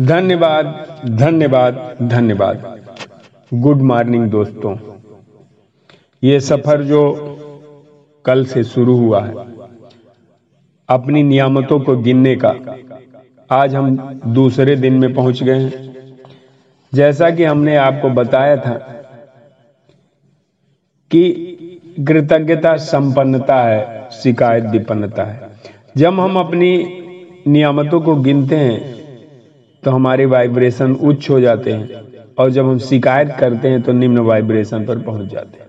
धन्यवाद धन्यवाद धन्यवाद। गुड मॉर्निंग दोस्तों। ये सफ़र जो कल से शुरू हुआ है, अपनी नियामतों को गिनने का, आज हम दूसरे दिन में पहुँच गए हैं। जैसा कि हमने आपको बताया था कि कृतज्ञता संपन्नता है, शिकायत विपन्नता है। जब हम अपनी नियामतों को गिनते हैं तो हमारे वाइब्रेशन उच्च हो जाते हैं। और जब हम शिकायत करते हैं तो निम्न वाइब्रेशन पर पहुँच जाते हैं।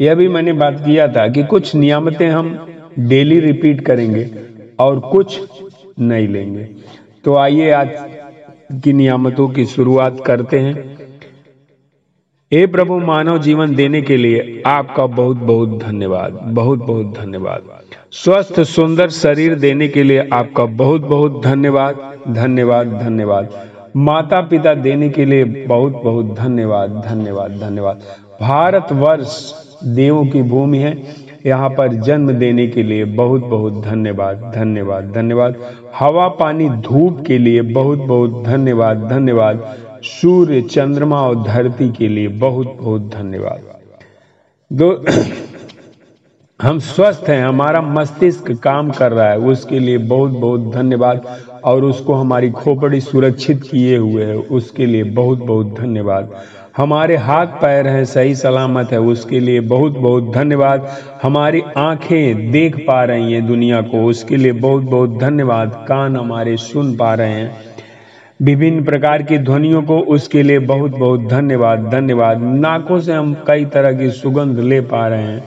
यह भी मैंने बात किया था कि कुछ नियामतें हम डेली रिपीट करेंगे और कुछ नहीं लेंगे। तो आइए आज की नियामतों की शुरुआत करते हैं। हे प्रभु, मानव जीवन देने के लिए आपका बहुत बहुत धन्यवाद, बहुत बहुत धन्यवाद। स्वस्थ, सुंदर शरीर देने के लिए आपका बहुत बहुत धन्यवाद धन्यवाद धन्यवाद। माता पिता देने के लिए बहुत बहुत धन्यवाद धन्यवाद धन्यवाद। भारत वर्ष देवों की भूमि है, यहाँ पर जन्म देने के लिए बहुत बहुत धन्यवाद धन्यवाद धन्यवाद। हवा, पानी, धूप के लिए बहुत बहुत धन्यवाद धन्यवाद। सूर्य, चंद्रमा और धरती के लिए बहुत बहुत धन्यवाद। दो, हम स्वस्थ हैं, हमारा मस्तिष्क काम कर रहा है, उसके लिए बहुत बहुत धन्यवाद, और उसको हमारी खोपड़ी सुरक्षित किए हुए है, उसके लिए बहुत बहुत धन्यवाद। हमारे हाथ पैर हैं, सही सलामत है, उसके लिए बहुत बहुत धन्यवाद। हमारी आँखें देख पा रही हैं दुनिया को, उसके लिए बहुत बहुत धन्यवाद। कान हमारे सुन पा रहे हैं। विभिन्न प्रकार की ध्वनियों को उसके लिए बहुत बहुत धन्यवाद धन्यवाद। नाकों से हम कई तरह की सुगंध ले पा रहे हैं।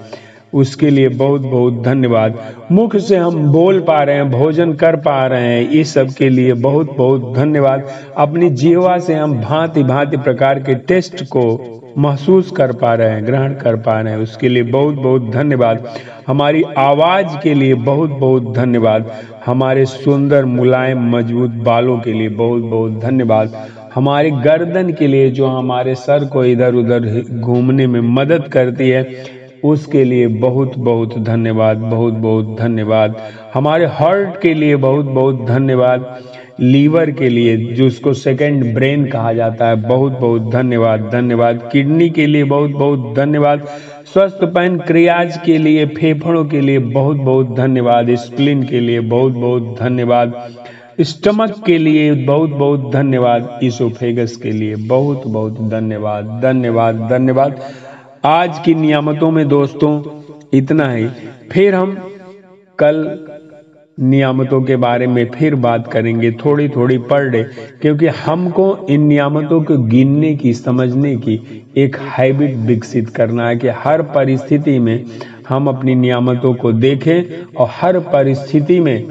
उसके लिए बहुत बहुत धन्यवाद। मुख से हम बोल पा रहे हैं, भोजन कर पा रहे हैं, इस सब के लिए बहुत बहुत धन्यवाद। अपनी जीवा से हम भांति भांति प्रकार के टेस्ट को महसूस कर पा रहे हैं, ग्रहण कर पा रहे हैं, उसके लिए बहुत बहुत धन्यवाद। हमारी आवाज़ के लिए बहुत बहुत धन्यवाद। हमारे सुंदर मुलायम, मज़बूत बालों के लिए बहुत बहुत धन्यवाद। हमारे गर्दन के लिए जो हमारे सर को इधर उधर घूमने में मदद करती है उसके लिए बहुत बहुत धन्यवाद, बहुत बहुत धन्यवाद। हमारे हार्ट के लिए बहुत बहुत धन्यवाद। लीवर के लिए जो उसको सेकंड ब्रेन कहा जाता है, बहुत बहुत धन्यवाद धन्यवाद। किडनी के लिए बहुत बहुत धन्यवाद। स्वस्थ पैन क्रियाज के लिए, फेफड़ों के लिए बहुत बहुत धन्यवाद। स्प्लिन के लिए बहुत बहुत धन्यवाद। स्टमक के लिए बहुत बहुत धन्यवाद। इसोफेगस के लिए बहुत बहुत धन्यवाद धन्यवाद धन्यवाद। आज की नियामतों में दोस्तों, इतना ही। फिर हम कल नियामतों के बारे में फिर बात करेंगे थोड़ी थोड़ी पर डे, क्योंकि हमको इन नियामतों को गिनने की, समझने की एक हैबिट विकसित करना है कि हर परिस्थिति में हम अपनी नियामतों को देखें और हर परिस्थिति में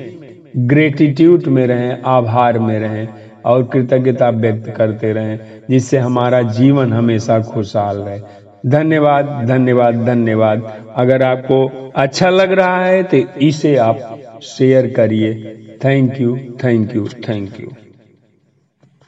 ग्रेटिट्यूड में रहें, आभार में रहें और कृतज्ञता व्यक्त करते रहें, जिससे हमारा जीवन हमेशा खुशहाल रहे। धन्यवाद धन्यवाद धन्यवाद। अगर आपको अच्छा लग रहा है तो इसे आप शेयर करिए। Thank you thank you thank you